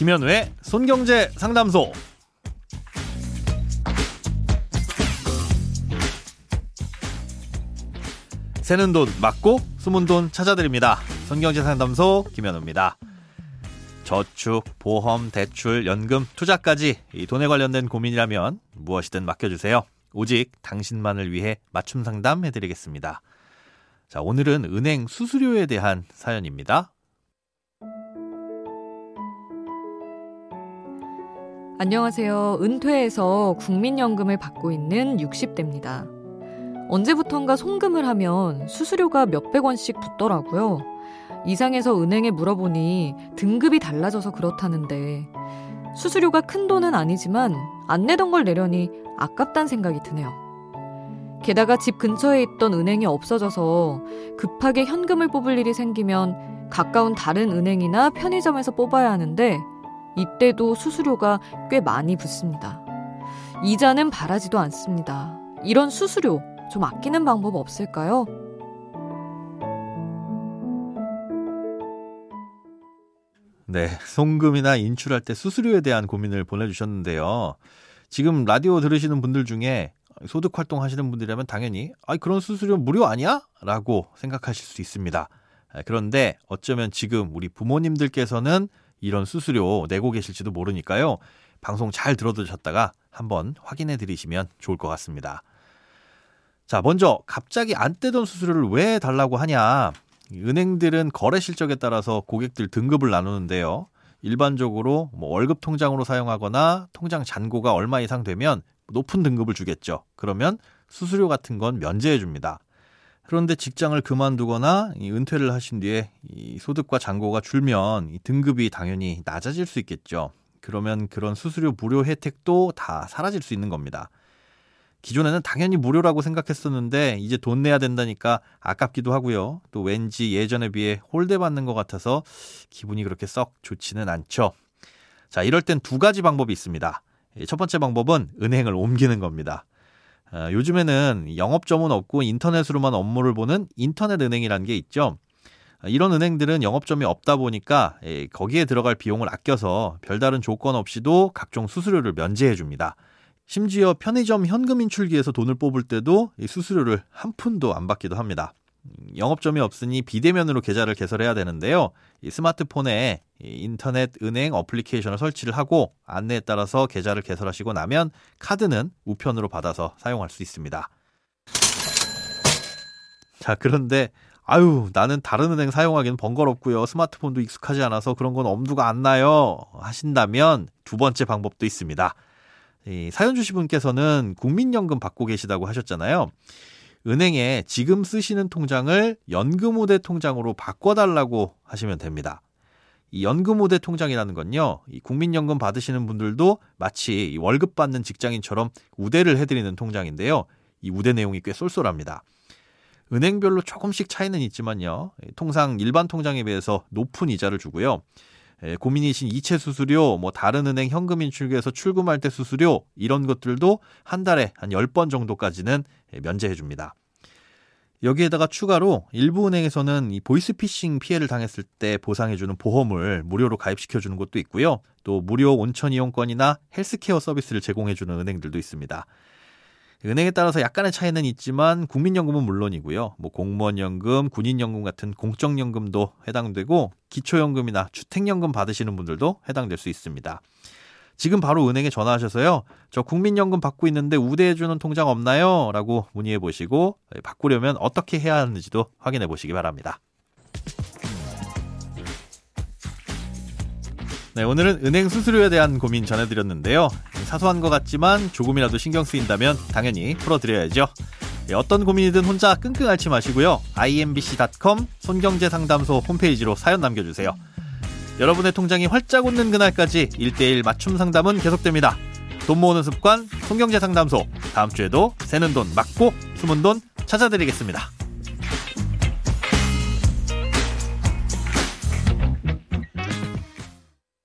김현우의 손경제 상담소. 새는 돈 막고 숨은 돈 찾아드립니다. 손경제 상담소 김현우입니다. 저축, 보험, 대출, 연금, 투자까지 이 돈에 관련된 고민이라면 무엇이든 맡겨주세요. 오직 당신만을 위해 맞춤 상담 해드리겠습니다. 자, 오늘은 은행 수수료에 대한 사연입니다. 안녕하세요. 은퇴해서 국민연금을 받고 있는 60대입니다. 언제부턴가 송금을 하면 수수료가 몇백 원씩 붙더라고요. 이상해서 은행에 물어보니 등급이 달라져서 그렇다는데 수수료가 큰 돈은 아니지만 안 내던 걸 내려니 아깝단 생각이 드네요. 게다가 집 근처에 있던 은행이 없어져서 급하게 현금을 뽑을 일이 생기면 가까운 다른 은행이나 편의점에서 뽑아야 하는데 이때도 수수료가 꽤 많이 붙습니다. 이자는 바라지도 않습니다. 이런 수수료 좀 아끼는 방법 없을까요? 네, 송금이나 인출할 때 수수료에 대한 고민을 보내주셨는데요. 지금 라디오 들으시는 분들 중에 소득 활동 하시는 분들이라면 당연히 아 그런 수수료 무료 아니야? 라고 생각하실 수 있습니다. 그런데 어쩌면 지금 우리 부모님들께서는 이런 수수료 내고 계실지도 모르니까요. 방송 잘 들어두셨다가 한번 확인해 드리시면 좋을 것 같습니다. 자, 먼저 갑자기 안 떼던 수수료를 왜 달라고 하냐? 은행들은 거래 실적에 따라서 고객들 등급을 나누는데요. 일반적으로 뭐 월급 통장으로 사용하거나 통장 잔고가 얼마 이상 되면 높은 등급을 주겠죠. 그러면 수수료 같은 건 면제해 줍니다. 그런데 직장을 그만두거나 은퇴를 하신 뒤에 이 소득과 잔고가 줄면 이 등급이 당연히 낮아질 수 있겠죠. 그러면 그런 수수료 무료 혜택도 다 사라질 수 있는 겁니다. 기존에는 당연히 무료라고 생각했었는데 이제 돈 내야 된다니까 아깝기도 하고요. 또 왠지 예전에 비해 홀대 받는 것 같아서 기분이 그렇게 썩 좋지는 않죠. 자, 이럴 땐 두 가지 방법이 있습니다. 첫 번째 방법은 은행을 옮기는 겁니다. 어, 요즘에는 영업점은 없고 인터넷으로만 업무를 보는 인터넷 은행이라는 게 있죠. 이런 은행들은 영업점이 없다 보니까 예, 거기에 들어갈 비용을 아껴서 별다른 조건 없이도 각종 수수료를 면제해 줍니다. 심지어 편의점 현금 인출기에서 돈을 뽑을 때도 수수료를 한 푼도 안 받기도 합니다. 영업점이 없으니 비대면으로 계좌를 개설해야 되는데요. 스마트폰에 인터넷 은행 어플리케이션을 설치를 하고 안내에 따라서 계좌를 개설하시고 나면 카드는 우편으로 받아서 사용할 수 있습니다. 자, 그런데 아유, 나는 다른 은행 사용하기는 번거롭고요. 스마트폰도 익숙하지 않아서 그런 건 엄두가 안 나요. 하신다면 두 번째 방법도 있습니다. 이 사연 주신 분께서는 국민연금 받고 계시다고 하셨잖아요. 은행에 지금 쓰시는 통장을 연금우대 통장으로 바꿔달라고 하시면 됩니다. 이 연금우대 통장이라는 건요, 이 국민연금 받으시는 분들도 마치 월급 받는 직장인처럼 우대를 해드리는 통장인데요. 이 우대 내용이 꽤 쏠쏠합니다. 은행별로 조금씩 차이는 있지만요, 통상 일반 통장에 비해서 높은 이자를 주고요. 예, 고민이신 이체 수수료, 뭐 다른 은행 현금 인출기에서 출금할 때 수수료 이런 것들도 한 달에 한 10번 정도까지는 예, 면제해 줍니다. 여기에다가 추가로 일부 은행에서는 이 보이스피싱 피해를 당했을 때 보상해주는 보험을 무료로 가입시켜주는 곳도 있고요. 또 무료 온천 이용권이나 헬스케어 서비스를 제공해주는 은행들도 있습니다. 은행에 따라서 약간의 차이는 있지만 국민연금은 물론이고요. 뭐 공무원연금, 군인연금 같은 공적연금도 해당되고 기초연금이나 주택연금 받으시는 분들도 해당될 수 있습니다. 지금 바로 은행에 전화하셔서요. 저 국민연금 받고 있는데 우대해주는 통장 없나요? 라고 문의해 보시고 바꾸려면 어떻게 해야 하는지도 확인해 보시기 바랍니다. 네, 오늘은 은행 수수료에 대한 고민 전해드렸는데요. 사소한 것 같지만 조금이라도 신경 쓰인다면 당연히 풀어드려야죠. 네, 어떤 고민이든 혼자 끙끙 앓지 마시고요. imbc.com 손경제상담소 홈페이지로 사연 남겨주세요. 여러분의 통장이 활짝 웃는 그날까지 1대1 맞춤 상담은 계속됩니다. 돈 모으는 습관 손경제 상담소 다음 주에도 새는 돈 막고 숨은 돈 찾아드리겠습니다.